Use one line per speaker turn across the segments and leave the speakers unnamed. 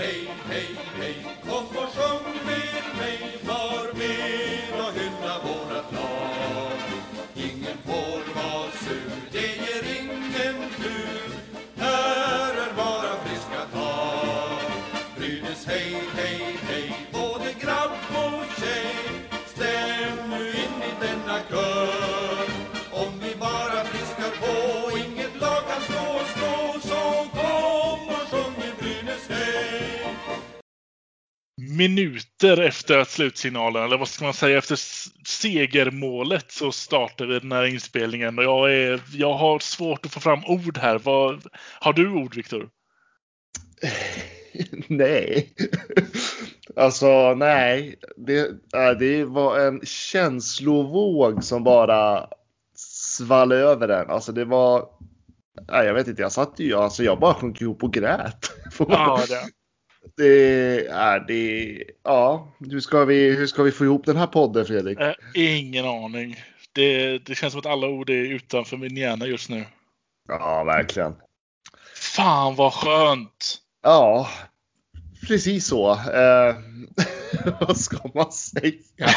hey, hey, hey,
Minuter efter att slutsignalen, eller vad ska man säga, efter segermålet så startar vi den här inspelningen. Och jag, är, jag har svårt att få fram ord här. Vad, har du ord, Viktor?
nej. alltså, nej. Det, det var en känslovåg som bara svall över den. Alltså, det var... Nej, jag vet inte, jag satt ju, alltså jag bara sjönk ihop och grät.
Ja, det.
Det är det. Ja, hur ska vi, hur ska vi få ihop den här podden Fredrik?
Eh, ingen aning. Det, det känns som att alla ord är utanför min hjärna just nu.
Ja, verkligen.
Fan vad skönt!
Ja, precis så. Eh, vad ska man säga?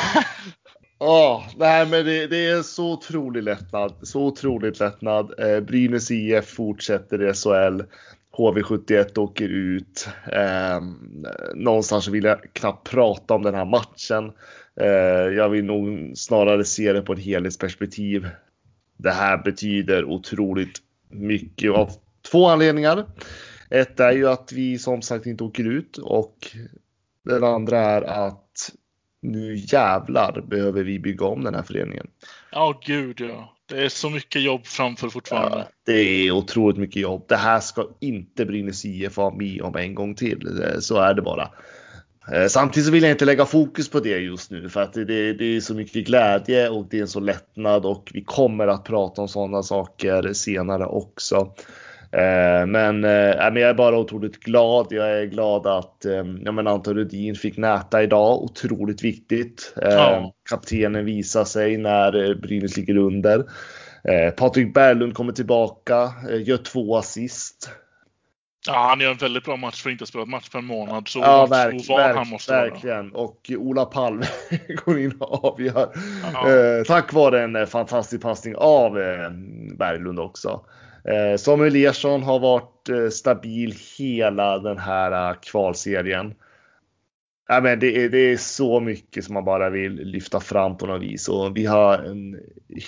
Ja, nej men det, det är så otrolig lättnad. Så otroligt lättnad. Eh, Brynäs IF fortsätter i SHL. HV71 åker ut. Eh, någonstans vill jag knappt prata om den här matchen. Eh, jag vill nog snarare se det på ett helhetsperspektiv. Det här betyder otroligt mycket av två anledningar. Ett är ju att vi som sagt inte åker ut och den andra är att nu jävlar behöver vi bygga om den här föreningen.
Ja, gud ja. Det är så mycket jobb framför fortfarande.
Ja, det är otroligt mycket jobb. Det här ska inte Brynäs IF vara med om en gång till. Eh, Så är det bara. Eh, Samtidigt så vill jag inte lägga fokus på det just nu för att det, det, det är så mycket glädje och det är en så lättnad och vi kommer att prata om sådana saker senare också. Eh, Men, eh, men jag är bara otroligt glad. Jag är glad att eh, ja, men Anton Rudin fick näta idag. Otroligt viktigt. Eh,
Ja.
Kaptenen visar sig när Brynäs ligger under. Patrik Berglund kommer tillbaka, gör två assist.
Ja, han gör en väldigt bra match för att inte ha spelat match på en månad. Så,
Ja,
så
verk,
han måste vara.
verkligen. Och Ola Palme går in och avgör.
Ja.
Tack vare en fantastisk passning av Berglund också. Eh, Samuel Ersson har varit eh, stabil hela den här eh, kvalserien. Ja, men det, är, det är så mycket som man bara vill lyfta fram på något vis. Och vi har en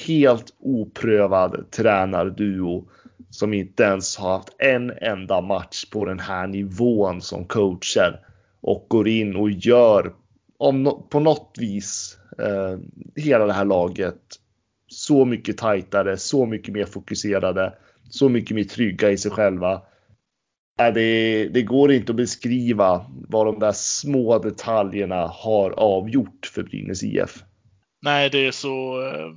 helt oprövad tränarduo som inte ens har haft en enda match på den här nivån som coacher och går in och gör om no- på något vis eh, hela det här laget så mycket tajtare, så mycket mer fokuserade, så mycket mer trygga i sig själva. Äh, det, det går inte att beskriva vad de där små detaljerna har avgjort för Brynäs IF.
Nej, det är så... Eh...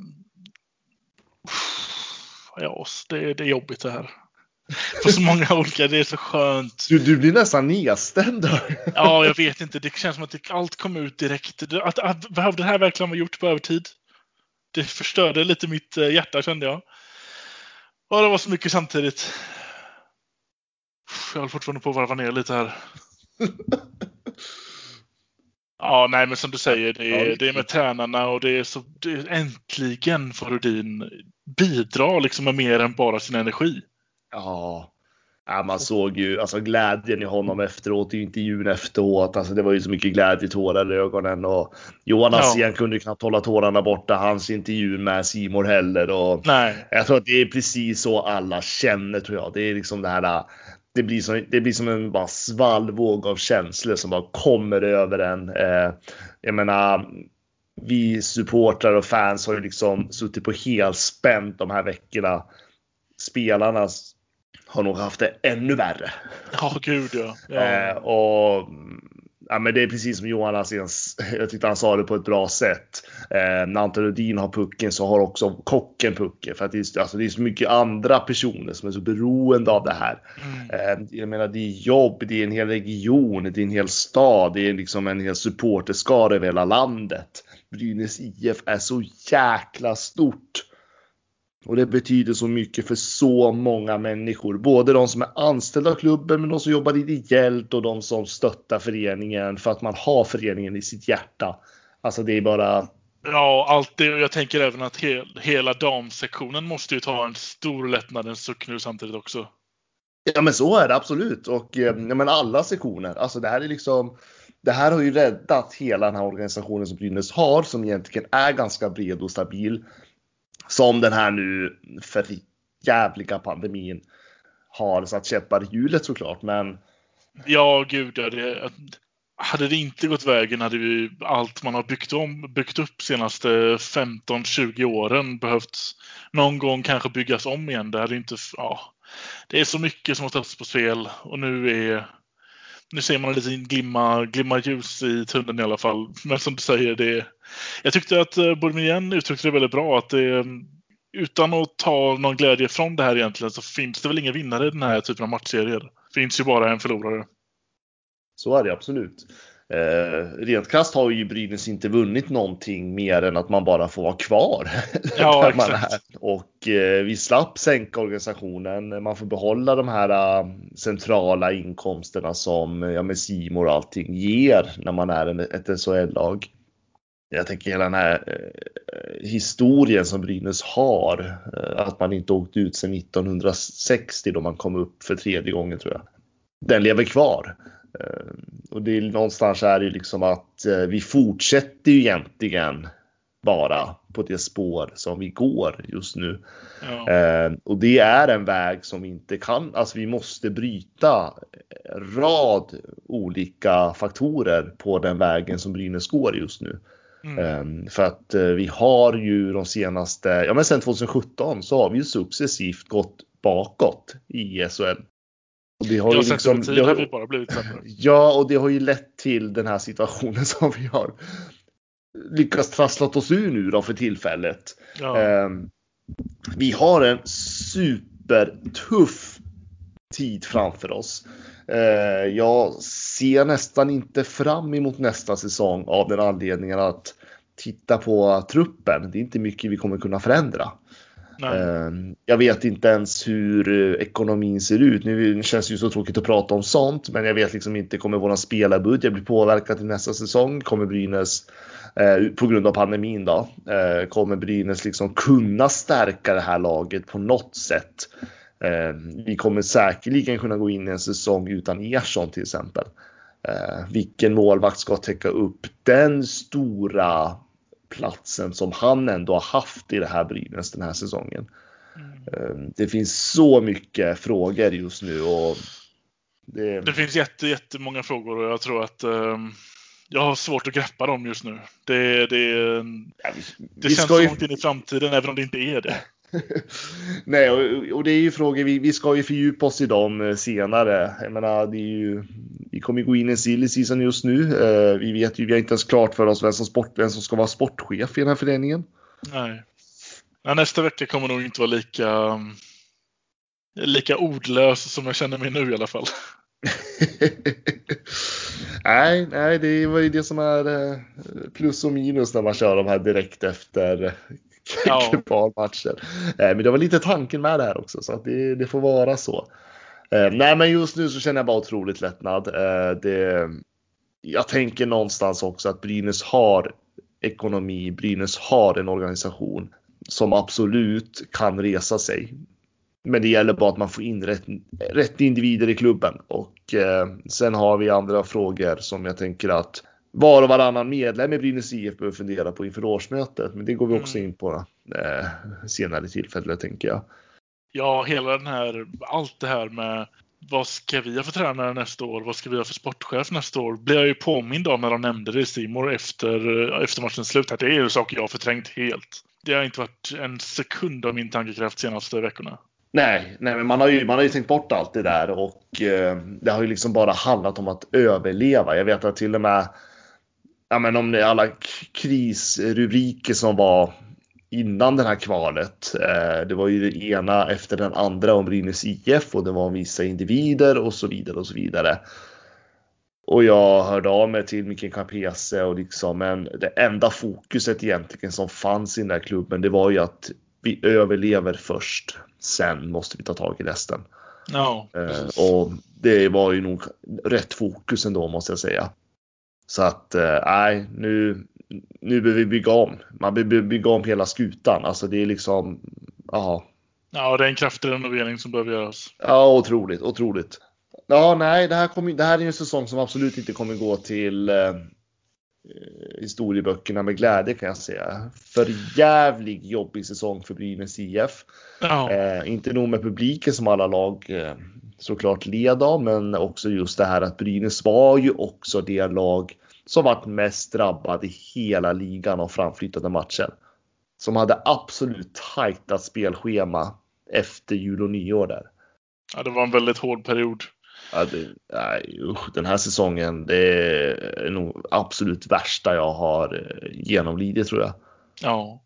Ja, det, det är jobbigt det här. På så många olika, det är så skönt.
Du, du blir nästan nedstämd.
Ja, jag vet inte. Det känns som att allt kom ut direkt. Att, att, behövde det här verkligen vara gjort på övertid? Det förstörde lite mitt eh, hjärta kände jag. Och det var så mycket samtidigt. Jag håller fortfarande på att varva ner lite här. Ja, nej, men som du säger, det är, det är med tränarna och det är så det är, äntligen får Rudin bidra liksom med mer än bara sin energi.
Ja. Ja, man såg ju alltså glädjen i honom efteråt, i intervjun efteråt. Alltså det var ju så mycket glädjetårar i ögonen och Johan
Ja.
Axén kunde knappt hålla tårarna borta. Hans intervju med Simor heller och
Nej,
jag tror att det är precis så alla känner tror jag. Det är liksom det här. Det blir som, det blir som en bara svallvåg av känslor som bara kommer över en. Eh, jag menar, vi supportrar och fans har ju liksom suttit på helspänt de här veckorna. Spelarna har nog haft det ännu värre.
ja gud ja. ja.
Eh, och ja, men det är precis som Johan Alséns, jag tyckte han sa det på ett bra sätt. Eh, när Anton Rudin har pucken så har också kocken pucken. För att det är, alltså, det är så mycket andra personer som är så beroende av det här.
Mm.
Eh, jag menar det är jobb, det är en hel region, det är en hel stad, det är liksom en hel supporterskara över hela landet. Brynäs IF är så jäkla stort. Och det betyder så mycket för så många människor. Både de som är anställda av klubben, men de som jobbar ideellt och de som stöttar föreningen för att man har föreningen i sitt hjärta. Alltså det är bara...
Ja, allt det. Jag tänker även att he hela damsektionen måste ju ta en stor lättnadens suck nu samtidigt också.
Ja, men så är det absolut. Och ja, men alla sektioner. Alltså det här är liksom det här har ju räddat hela den här organisationen som Brynäs har, som egentligen är ganska bred och stabil. Som den här nu för jävliga pandemin har satt käppar i hjulet såklart. Men
Ja, gud ja. Det, hade det inte gått vägen hade ju allt man har byggt, om, byggt upp senaste 15-20 åren behövt någon gång kanske byggas om igen. Det hade inte, ja, det är så mycket som har ställts på spel och nu är nu ser man en liten glimma, glimma ljus i tunneln i alla fall. Men som du säger, det, jag tyckte att eh, Bourmien uttryckte det väldigt bra. att det, Utan att ta någon glädje från det här egentligen så finns det väl inga vinnare i den här typen av matchserier. Det finns ju bara en förlorare.
Så är det absolut. Eh, rent krasst har ju Brynäs inte vunnit någonting mer än att man bara får vara kvar.
Ja, exakt.
Och eh, vi slapp sänka organisationen. Man får behålla de här uh, centrala inkomsterna som ja, med Simor och allting ger när man är en, ett SHL-lag. Jag tänker hela den här eh, historien som Brynäs har. Eh, att man inte åkt ut sedan 1960 då man kom upp för tredje gången tror jag. Den lever kvar. Eh, och det är någonstans är det liksom att eh, vi fortsätter ju egentligen bara på det spår som vi går just nu. Ja. Eh, och det är en väg som vi inte kan, alltså vi måste bryta rad olika faktorer på den vägen som Brynäs går just nu. Mm. För att vi har ju de senaste, ja men sen 2017 så har vi ju successivt gått bakåt i SHL.
Och det har ja, ju liksom, det har, har vi bara blivit sämre.
Ja, och det har ju lett till den här situationen som vi har lyckats trassla oss ur nu då för tillfället. Ja. Eh, vi har en supertuff tid framför oss. Eh, jag ser nästan inte fram emot nästa säsong av den anledningen att titta på truppen. Det är inte mycket vi kommer kunna förändra. Nej. Ehm, jag vet inte ens hur eh, ekonomin ser ut. Nu känns det ju så tråkigt att prata om sånt, men jag vet liksom inte, kommer våran spelarbudget bli påverkad till nästa säsong? Kommer Brynäs, eh, på grund av pandemin då, eh, kommer Brynäs liksom kunna stärka det här laget på något sätt? Ehm, vi kommer säkerligen kunna gå in i en säsong utan Ersson till exempel. Ehm, vilken målvakt ska täcka upp den stora platsen som han ändå har haft i det här Brynäs den här säsongen. Mm. Det finns så mycket frågor just nu och
det, det finns jätte, jättemånga frågor och jag tror att um, jag har svårt att greppa dem just nu. Det, det, ja, vi, det vi känns så långt in i framtiden även om det inte är det.
Nej, och, och, det är ju frågor, vi, vi ska ju fördjupa oss i dem eh, senare. Jag menar, det är ju, vi kommer gå in i en silly season just nu. Uh, vi vet ju, vi har inte ens klart för oss vem som, sport, vem som ska vara sportchef i den här föreningen.
Nej. Ja, nästa vecka kommer nog inte vara lika, lika ordlös som jag känner mig nu i alla fall.
nej, nej, det var ju det som är eh, plus och minus när man kör de här direkt efter ja. kvalmatchen. Eh, men det var lite tanken med det här också, så att det, det får vara så. Eh, nej, men just nu så känner jag bara otroligt lättnad. Eh, det, jag tänker någonstans också att Brynäs har ekonomi, Brynäs har en organisation som absolut kan resa sig. Men det gäller bara att man får in rätt, rätt individer i klubben och eh, sen har vi andra frågor som jag tänker att var och varannan medlem i Brynäs IF behöver fundera på inför årsmötet. Men det går vi också mm. in på eh, senare tillfälle tänker jag.
Ja, hela den här, allt det här med vad ska vi ha för tränare nästa år? Vad ska vi ha för sportchef nästa år? Blir jag ju påmind om när de nämnde det i Simor efter, efter matchens slut. Att det är ju saker jag har förträngt helt. Det har inte varit en sekund av min tankekraft senaste veckorna.
Nej, nej, men man har ju, man har ju tänkt bort allt det där och eh, det har ju liksom bara handlat om att överleva. Jag vet att till och med ja, men om alla krisrubriker som var innan det här kvalet. Eh, det var ju det ena efter den andra om Brynäs IF och det var om vissa individer och så vidare och så vidare. Och jag hörde av mig till Mikael Capese och liksom, men det enda fokuset egentligen som fanns i den där klubben, det var ju att vi överlever först. Sen måste vi ta tag i resten.
Ja,
eh, och det var ju nog rätt fokus ändå måste jag säga. Så att eh, nej, nu, nu behöver vi bygga om. Man behöver bygga om hela skutan. Alltså det är liksom, ja.
Ja, det är en kraftig renovering som behöver göras.
Ja, otroligt, otroligt. Ja, nej, det här, kommer, det här är en säsong som absolut inte kommer gå till eh, historieböckerna med glädje kan jag säga. För jävlig jobbig säsong för Brynäs IF. Ja. Eh, inte nog med publiken som alla lag eh, såklart led av, men också just det här att Brynäs var ju också det lag som varit mest drabbad i hela ligan av framflyttade matcher. Som hade absolut tajtat spelschema efter jul och nyår där.
Ja, det var en väldigt hård period.
Ja, det, nej, usch, den här säsongen, det är nog absolut värsta jag har eh, genomlidit tror jag.
Ja,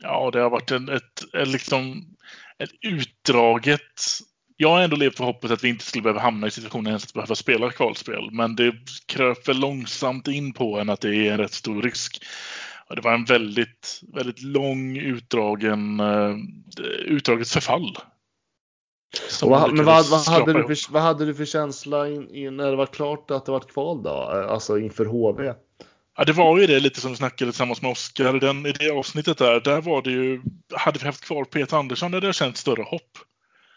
ja det har varit en, ett, ett, liksom, ett utdraget jag har ändå levt på hoppet att vi inte skulle behöva hamna i situationen ens att behöva spela kvalspel. Men det kröp långsamt in på en att det är en rätt stor risk. Och det var en väldigt, väldigt lång utdragen, uh, utdraget förfall.
Vad, men vad, vad, hade du för, vad hade du för känsla in, in, när det var klart att det var kval då? Alltså inför HV?
Ja, det var ju det lite som vi snackade tillsammans med Oskar. I det avsnittet där, där var det ju, hade vi haft kvar Peter Andersson hade det känts större hopp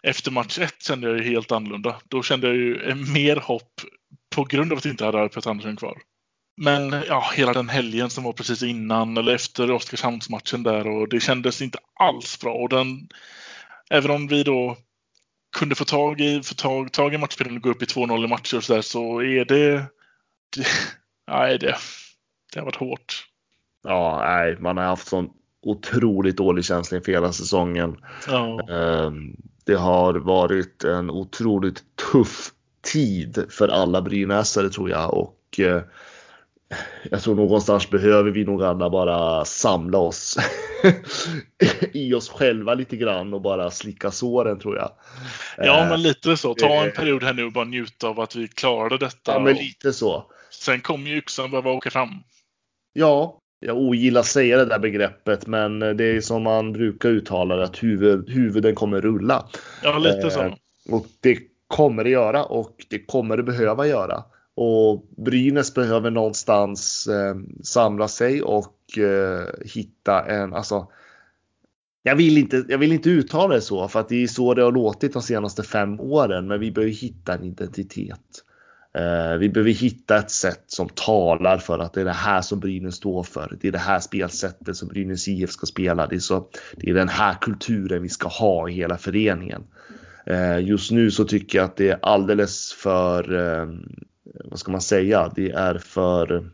efter match ett kände jag ju helt annorlunda. Då kände jag ju mer hopp på grund av att vi inte hade Peter Andersson kvar. Men ja, hela den helgen som var precis innan eller efter Oskarshamnsmatchen där och det kändes inte alls bra. Och den, även om vi då kunde få tag i, få tag, tag i matchbilden och gå upp i 2-0 i matcher och så där så är det, det nej det, det har varit hårt.
Ja, nej, man har haft sån otroligt dålig känsla inför hela säsongen. Ja. Um, det har varit en otroligt tuff tid för alla brynäsare tror jag och eh, jag tror någonstans behöver vi nog alla bara samla oss i oss själva lite grann och bara slicka såren tror jag.
Ja, men lite så. Ta en eh, period här nu och bara njuta av att vi klarade detta.
Ja, men lite så.
Sen kommer ju yxan behöva åka fram.
Ja, jag ogillar att säga det där begreppet, men det är som man brukar uttala det att huvud, huvuden kommer rulla.
Ja, lite så. Eh,
och det kommer det göra och det kommer det behöva göra. Och Brynäs behöver någonstans eh, samla sig och eh, hitta en, alltså jag vill, inte, jag vill inte uttala det så för att det är så det har låtit de senaste fem åren, men vi behöver hitta en identitet. Eh, vi behöver hitta ett sätt som talar för att det är det här som Brynäs står för. Det är det här spelsättet som Brynäs IF ska spela. Det är, så, det är den här kulturen vi ska ha i hela föreningen. Eh, just nu så tycker jag att det är alldeles för, eh, Eh, vad ska man säga, det är för,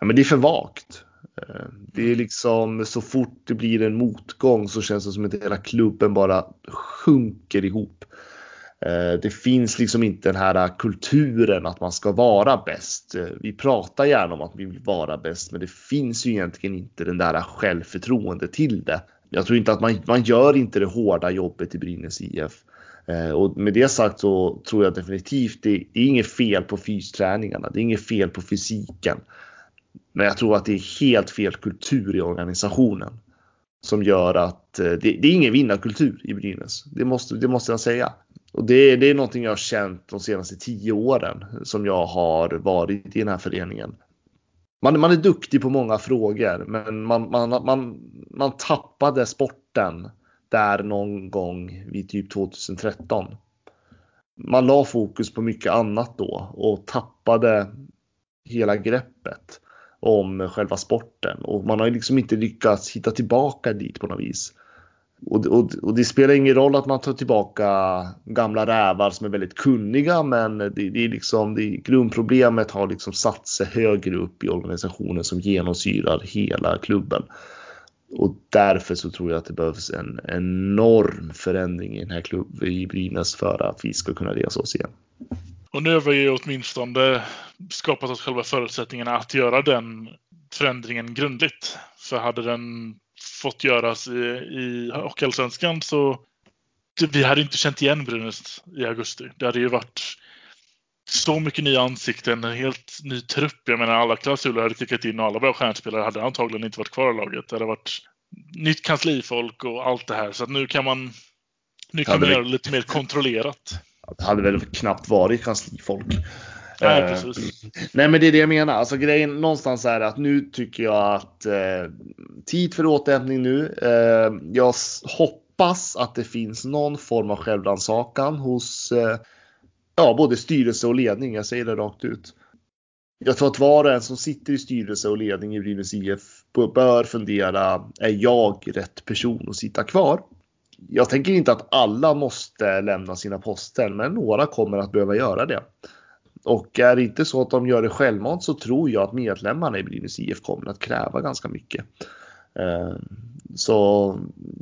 ja men det är för vagt. Eh, det är liksom så fort det blir en motgång så känns det som att hela klubben bara sjunker ihop. Eh, det finns liksom inte den här kulturen att man ska vara bäst. Vi pratar gärna om att vi vill vara bäst, men det finns ju egentligen inte den där självförtroende till det. Jag tror inte att man, man gör inte det hårda jobbet i Brynäs IF. Eh, och med det sagt så tror jag definitivt det, det är inget fel på fysträningarna. Det är inget fel på fysiken. Men jag tror att det är helt fel kultur i organisationen. Som gör att eh, det, det är ingen vinnarkultur i Brynäs. Det måste, det måste jag säga. Och det, det är någonting jag har känt de senaste tio åren som jag har varit i den här föreningen. Man, man är duktig på många frågor, men man, man, man, man tappade sporten där någon gång vid typ 2013. Man la fokus på mycket annat då och tappade hela greppet om själva sporten och man har liksom inte lyckats hitta tillbaka dit på något vis. Och, och, och, det spelar ingen roll att man tar tillbaka gamla rävar som är väldigt kunniga, men det, det är liksom, det, grundproblemet har liksom satt sig högre upp i organisationen som genomsyrar hela klubben. Och därför så tror jag att det behövs en enorm förändring i den här klubben i Brynäs för att vi ska kunna resa oss igen.
Och nu har vi ju åtminstone skapat oss själva förutsättningarna att göra den förändringen grundligt. För hade den fått göras i, i Hockeyallsvenskan så vi hade inte känt igen Brynäs i augusti. Det hade ju varit så mycket nya ansikten, en helt ny trupp. Jag menar alla klausuler hade klickat in och alla våra stjärnspelare hade antagligen inte varit kvar i laget. Det hade varit nytt kanslifolk och allt det här. Så att nu kan man, nu kan man göra det lite mer kontrollerat.
Det hade väl knappt varit kanslifolk.
Nej,
Eh,
precis.
Nej, men det är det jag menar. Alltså grejen någonstans är att nu tycker jag att eh, tid för återhämtning nu. Eh, jag hoppas att det finns någon form av självrannsakan hos eh, ja, både styrelse och ledning. Jag säger det rakt ut. Jag tror att var och en som sitter i styrelse och ledning i Brynäs IF bör fundera. Är jag rätt person att sitta kvar? Jag tänker inte att alla måste lämna sina poster, men några kommer att behöva göra det. Och är det inte så att de gör det självmant så tror jag att medlemmarna i Brynäs IF kommer att kräva ganska mycket. Eh, så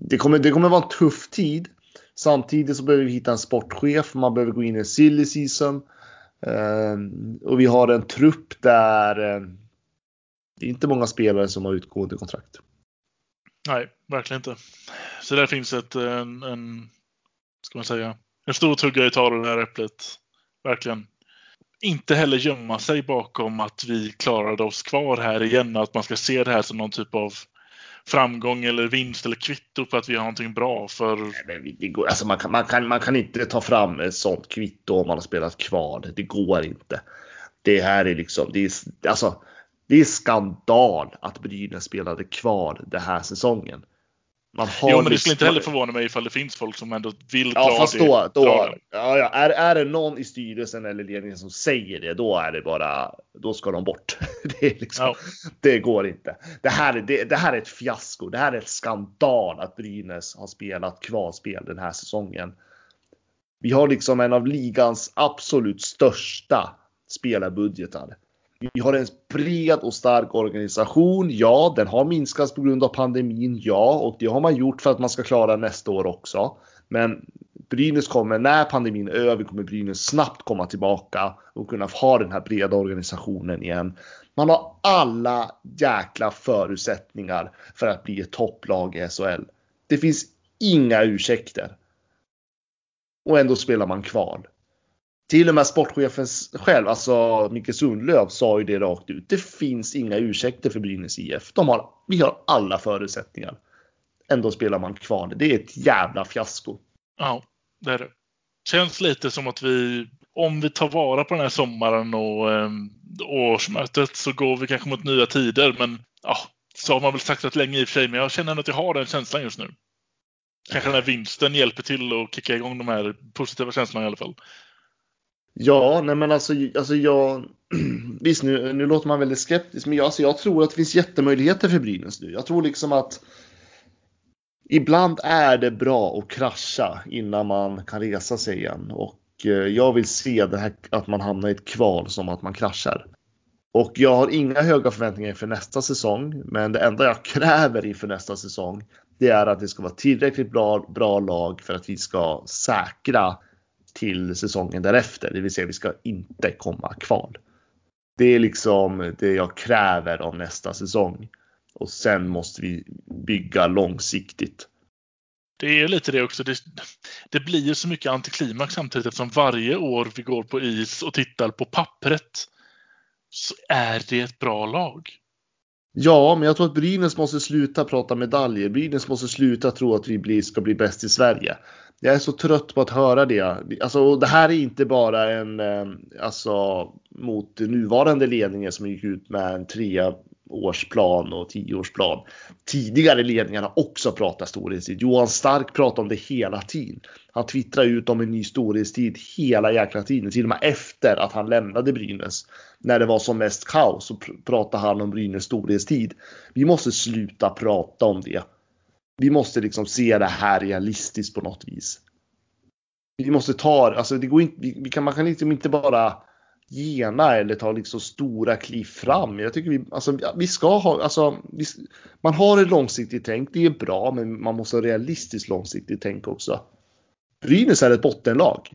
det kommer, det kommer vara en tuff tid. Samtidigt så behöver vi hitta en sportchef. Man behöver gå in i en silly season. Ehm, och vi har en trupp där ehm, det är inte många spelare som har utgående kontrakt.
Nej, verkligen inte. Så där finns ett, en, en ska man säga, en stor tugga i ta det här äpplet. Verkligen. Inte heller gömma sig bakom att vi klarade oss kvar här igen att man ska se det här som någon typ av framgång eller vinst eller kvitto på att vi har någonting bra. För
Nej, men det går, alltså man, kan, man, kan, man kan inte ta fram ett sånt kvitto om man har spelat kvar. Det går inte. Det här är liksom, det är, alltså, det är skandal att Brynäs spelade kvar den här säsongen. Man har
jo, men det skulle inte heller förvåna mig ifall det finns folk som ändå vill dra
Ja, fast då, då
det.
ja, ja, är, är det någon i styrelsen eller ledningen som säger det, då är det bara, då ska de bort. Det, liksom,
Ja.
det går inte. Det här, är, det, det här är ett fiasko. Det här är ett skandal att Brynäs har spelat kvalspel den här säsongen. Vi har liksom en av ligans absolut största spelarbudgetar. Vi har en bred och stark organisation. Ja, den har minskats på grund av pandemin. Ja, och det har man gjort för att man ska klara nästa år också. Men Brynäs kommer, när pandemin är över, kommer Brynäs snabbt komma tillbaka och kunna ha den här breda organisationen igen. Man har alla jäkla förutsättningar för att bli ett topplag i SHL. Det finns inga ursäkter. Och ändå spelar man kval. Till och med sportchefen själv, alltså Micke Sundlöv, sa ju det rakt ut. Det finns inga ursäkter för Brynäs IF. De har, vi har alla förutsättningar. Ändå spelar man kvar. Det är ett jävla fiasko.
Ja, det är det. Känns lite som att vi, om vi tar vara på den här sommaren och eh, årsmötet så går vi kanske mot nya tider. Men ja, så har man väl sagt rätt länge i och för sig, men jag känner ändå att jag har den känslan just nu. Kanske den här vinsten hjälper till att kicka igång de här positiva känslorna i alla fall.
Ja, nej men alltså, alltså jag... Visst, nu, nu låter man väldigt skeptisk, men jag, alltså, jag tror att det finns jättemöjligheter för Brynäs nu. Jag tror liksom att ibland är det bra att krascha innan man kan resa sig igen. Och eh, jag vill se det här, att man hamnar i ett kval som att man kraschar. Och jag har inga höga förväntningar inför nästa säsong, men det enda jag kräver inför nästa säsong, det är att det ska vara tillräckligt bra, bra lag för att vi ska säkra till säsongen därefter, det vill säga vi ska inte komma kval. Det är liksom det jag kräver av nästa säsong. Och sen måste vi bygga långsiktigt.
Det är lite det också. Det, det blir ju så mycket antiklimax samtidigt eftersom varje år vi går på is och tittar på pappret så är det ett bra lag.
Ja, men jag tror att Brynäs måste sluta prata medaljer. Brynäs måste sluta tro att vi blir, ska bli bäst i Sverige. Jag är så trött på att höra det. Alltså, och det här är inte bara en, eh, alltså, mot nuvarande ledningen som gick ut med en treårsplan och tioårsplan. Tidigare ledningar har också pratat storhetstid. Johan Stark pratar om det hela tiden. Han twittrar ut om en ny storhetstid hela jäkla tiden. Till och med efter att han lämnade Brynäs. När det var som mest kaos så pratade han om Brynäs storhetstid. Vi måste sluta prata om det. Vi måste liksom se det här realistiskt på något vis. Vi måste ta, alltså det går inte, vi, kan, man kan liksom inte bara gena eller ta liksom stora kliv fram. Jag tycker vi, alltså, vi ska ha, alltså, vi, man har ett långsiktigt tänk, det är bra, men man måste ha realistiskt långsiktigt tänk också. Brynäs är ett bottenlag.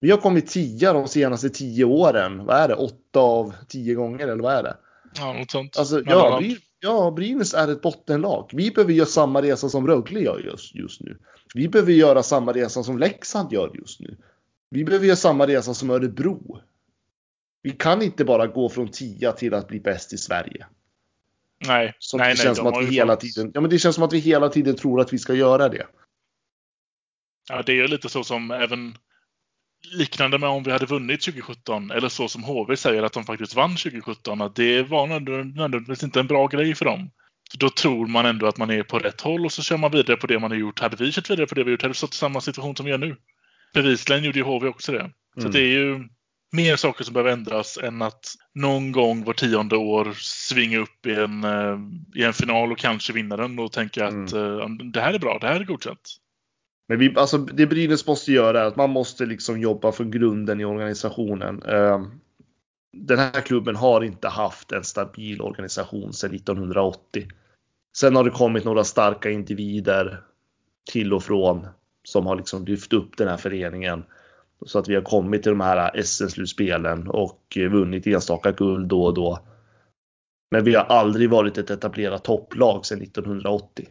Vi har kommit tia de senaste tio åren. Vad är det? Åtta av tio gånger eller vad är det?
Ja, något sånt.
Alltså, ja, ja, Brynäs är ett bottenlag. Vi behöver göra samma resa som Rögle gör just, just nu. Vi behöver göra samma resa som Leksand gör just nu. Vi behöver göra samma resa som Örebro. Vi kan inte bara gå från tia till att bli bäst i Sverige.
Nej,
Som
nej,
det
nej,
känns
de
som att vi hela
fått-
tiden, ja men det känns som att vi hela tiden tror att vi ska göra det.
Ja, det är ju lite så som även liknande med om vi hade vunnit 2017 eller så som HV säger att de faktiskt vann 2017. Att det var nödvändigtvis inte en bra grej för dem. Då tror man ändå att man är på rätt håll och så kör man vidare på det man har gjort. Hade vi kört vidare på det vi gjort hade vi stått i samma situation som vi gör nu. Bevisligen gjorde ju HV också det. Så
Mm.
det är ju mer saker som behöver ändras än att någon gång var tionde år svinga upp i en, eh, i en final och kanske vinna den och tänka att eh, det här är bra, det här är godkänt.
Men vi, alltså, det Brynäs måste göra är att man måste liksom jobba från grunden i organisationen. Ehm, den här klubben har inte haft en stabil organisation sedan 1980. Sen har det kommit några starka individer till och från som har liksom lyft upp den här föreningen. Så att vi har kommit till de här SM-slutspelen och vunnit enstaka guld då och då. Men vi har aldrig varit ett etablerat topplag sedan 1980.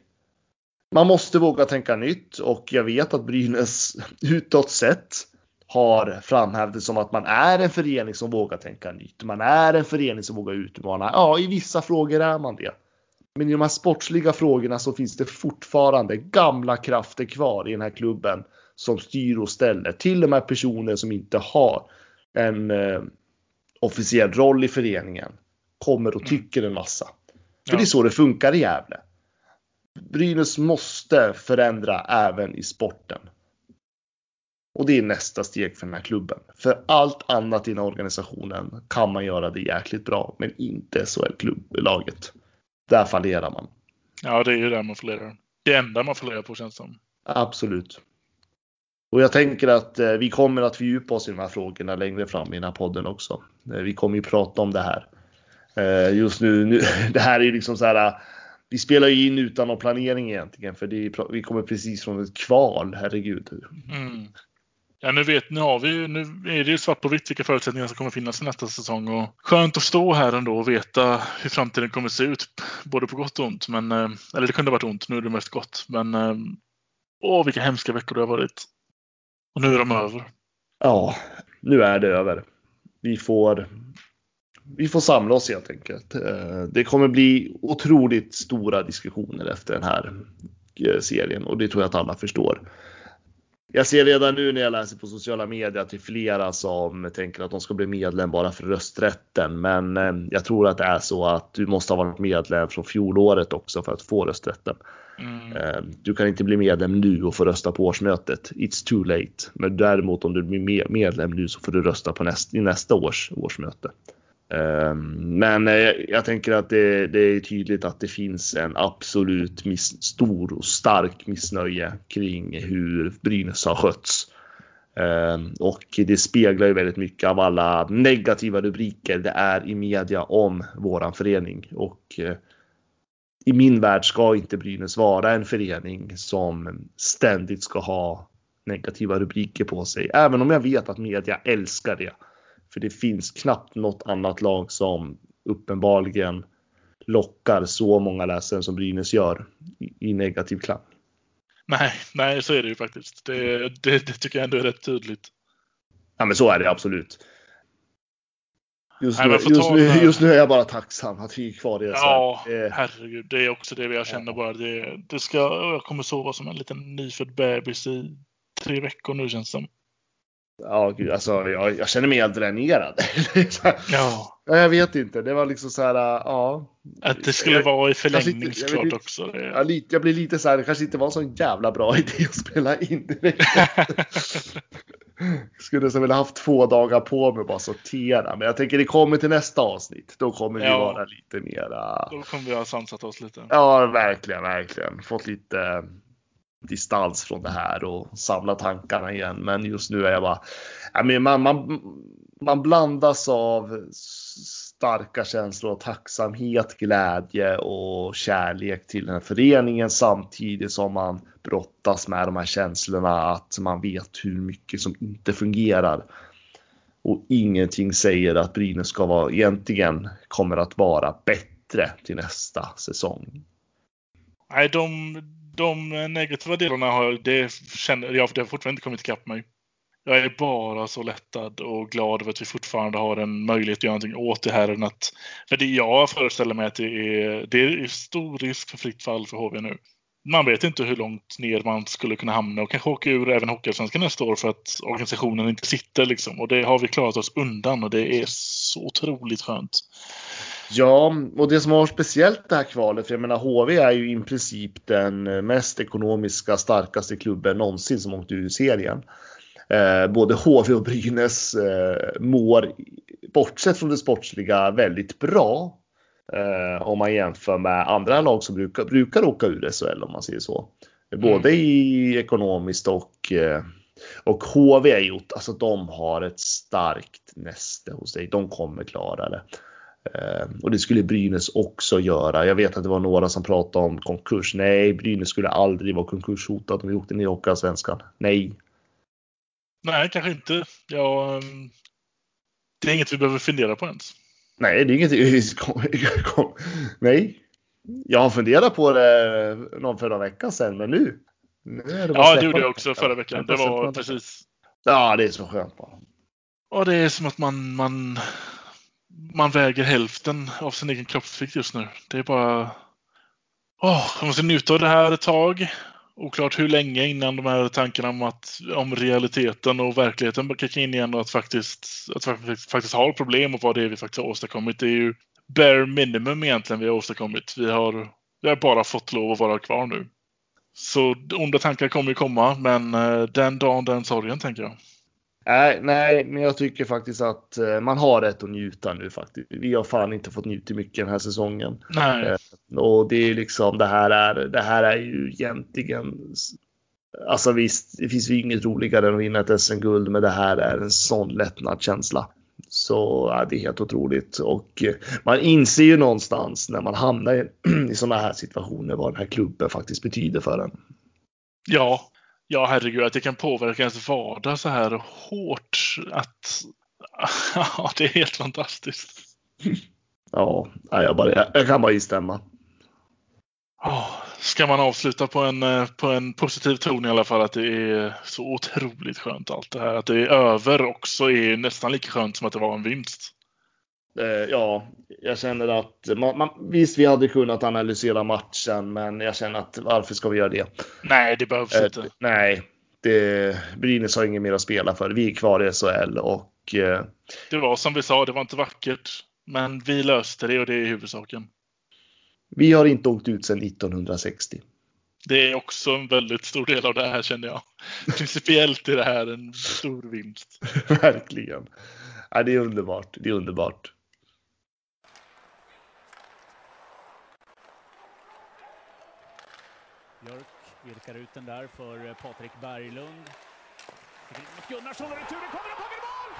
Man måste våga tänka nytt och jag vet att Brynäs utåt sett har framhävt det som att man är en förening som vågar tänka nytt. Man är en förening som vågar utmana. Ja, i vissa frågor är man det. Men i de här sportsliga frågorna så finns det fortfarande gamla krafter kvar i den här klubben som styr och ställer. Till och med personer som inte har en eh, officiell roll i föreningen kommer och tycker en massa. För
Ja.
det är så det funkar i Gävle. Brynäs måste förändra även i sporten. Och det är nästa steg för den här klubben. För allt annat i den här organisationen kan man göra det jäkligt bra, men inte SHL-klubblaget. Där fallerar man.
Ja, det är ju där man förlorar. Det enda man förlorar på känns som.
Absolut. Och jag tänker att eh, vi kommer att fördjupa oss i de här frågorna längre fram i den här podden också. Eh, vi kommer ju prata om det här. Eh, just nu, nu det här är ju liksom så här. Vi spelar ju in utan någon planering egentligen, för är, vi kommer precis från ett kval, herregud.
Mm. Ja, nu vet nu har vi ju- nu är det ju svart på vitt vilka förutsättningar som kommer finnas i nästa säsong. Och skönt att stå här ändå och veta hur framtiden kommer se ut. Både på gott och ont. Men, eh, eller det kunde ha varit ont, nu är det mest gott. Men eh, åh, vilka hemska veckor det har varit. Och nu är de över.
Ja, nu är det över. Vi får, vi får samla oss helt enkelt. Eh, Det kommer bli otroligt stora diskussioner efter den här eh, serien och det tror jag att alla förstår. Jag ser redan nu när jag läser på sociala medier att det är flera som tänker att de ska bli medlem bara för rösträtten. Men eh, jag tror att det är så att du måste ha varit medlem från fjolåret också för att få rösträtten.
Mm.
Du kan inte bli medlem nu och få rösta på årsmötet. It's too late. Men däremot om du blir me- medlem nu så får du rösta på näst, i nästa års årsmöte. Ehm, men eh, jag tänker att det, det är tydligt att det finns en absolut miss, stor och stark missnöje kring hur Brynäs har skötts. Ehm, och det speglar ju väldigt mycket av alla negativa rubriker det är i media om våran förening. Och eh, i min värld ska inte Brynäs vara en förening som ständigt ska ha negativa rubriker på sig. Även om jag vet att media älskar det. För det finns knappt något annat lag som uppenbarligen lockar så många läsare som Brynäs gör i, i negativ klang.
Nej, nej, så är det ju faktiskt. Det, det, det tycker jag ändå är rätt tydligt.
Ja men så är det absolut. Just
Nej,
nu, just, nu, just nu är jag bara tacksam att vi är kvar i det.
Ja,
Eh,
herregud. Det är också det jag känner bara. Det, det ska, jag kommer sova som en liten nyfödd bebis i tre veckor nu känns det som.
Ja, gud, alltså jag, jag känner mig helt dränerad. Så
Ja,
Ja, jag vet inte. Det var liksom så här, ja.
att det skulle
Jag-
vara i
kanske
förlängning
inte-
också. Det,
Jag, lite, jag blir lite så här, det kanske inte var en sån jävla bra idé att spela in direkt. Skulle så vilja haft två dagar på mig att bara sortera. Men jag tänker det kommer till nästa avsnitt. Då kommer vi
Ja.
vara lite mera.
Då kommer vi ha sansat oss lite.
Ja, verkligen, verkligen. Fått lite distans från det här och samla tankarna igen. Men just nu är jag bara, jag menar, man, man, man blandas av starka känslor av tacksamhet, glädje och kärlek till den här föreningen samtidigt som man brottas med de här känslorna att man vet hur mycket som inte fungerar. Och ingenting säger att Brynäs ska vara, egentligen kommer att vara bättre till nästa säsong.
Nej, de, de eh, negativa delarna har det känner jag, det har fortfarande inte kommit ikapp mig. jag är bara så lättad och glad över att vi fortfarande har en möjlighet att göra någonting åt det här. Än att, för det jag föreställer mig att det är, det är stor risk för fritt fall för HV nu. Man vet inte hur långt ner man skulle kunna hamna och kanske åka ur även Hockeyallsvenskan nästa år för att organisationen inte sitter. Liksom. Och det har vi klarat oss undan och det är så otroligt skönt.
Ja, och det som har varit speciellt det här kvalet, för jag menar HV är ju i princip den mest ekonomiska starkaste klubben någonsin som åkt ur serien. Eh, både HV och Brynäs eh, mår, bortsett från det sportsliga, väldigt bra. Eh, om man jämför med andra lag som brukar, brukar åka ur SHL om man säger så. Både mm. i ekonomiskt och eh, och HV är gjort, alltså de har ett starkt näste hos dig. De kommer klara det. Eh, och det skulle Brynäs också göra. Jag vet att det var några som pratade om konkurs. Nej, Brynäs skulle aldrig vara konkurshotat om vi åkte ner i Hockeyallsvenskan. Nej.
Nej, kanske inte. Ja, ehm, det är inget vi behöver fundera på ens.
Nej, det är inget. Nej, jag har funderat på det någon förra veckan sedan, men nu.
nu det ja, det gjorde jag också förra veckan. Det var precis.
Ja, det är så skönt bara.
Och det är som att man, man, man väger hälften av sin egen kroppsvikt just nu. Det är bara... Oh, man måste njuta av det här ett tag. Oklart hur länge innan de här tankarna om, att, om realiteten och verkligheten kickar in igen och att faktiskt, att faktiskt, faktiskt har problem och vad det är vi faktiskt har åstadkommit. Det är ju bare minimum egentligen vi har åstadkommit. Vi har, vi har bara fått lov att vara kvar nu. Så onda tankar kommer ju komma, men eh, den dagen, den sorgen tänker jag.
Nej, nej, men jag tycker faktiskt att eh, man har rätt att njuta nu faktiskt. Vi har fan inte fått njuta mycket den här säsongen.
Nej. Eh,
och det är liksom, det här är, det här är ju egentligen Alltså visst, det finns ju inget roligare än att vinna ett SM-guld, men det här är en sån lättnadskänsla. Så ja, det är helt otroligt och eh, man inser ju någonstans när man hamnar i, i sådana här situationer vad den här klubben faktiskt betyder för en.
Ja, Ja, herregud, att det kan påverka ens vardag så här hårt. Att, ja, det är helt fantastiskt.
Ja, jag, bara, jag kan bara instämma.
Oh, ska man avsluta på en, eh, på en positiv ton i alla fall, att det är så otroligt skönt allt det här. Att det är över också är nästan lika skönt som att det var en vinst.
Eh, ja, jag känner att man, man, visst, vi hade kunnat analysera matchen, men jag känner att varför ska vi göra det?
Nej, det behövs eh, inte.
Nej, det, Brynäs har inget mer att spela för. Vi är kvar i SHL och. Eh,
det var som vi sa, det var inte vackert, men vi löste det och det är huvudsaken.
Vi har inte åkt ut sedan 1960.
Det är också en väldigt stor del av det här känner jag. Principiellt är det här en stor vinst.
Verkligen. Ja, det är underbart. Det är underbart.
Virkar ut den där för eh, Patrik Berglund. Mot Gunnarsson och returen kommer och kommer i mål!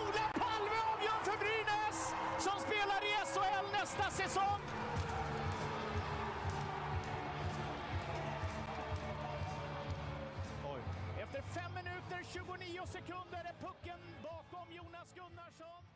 Ola Palme avgör för Brynäs som spelar i SHL nästa säsong. Efter 5 minuter 29 sekunder är pucken bakom Jonas Gunnarsson.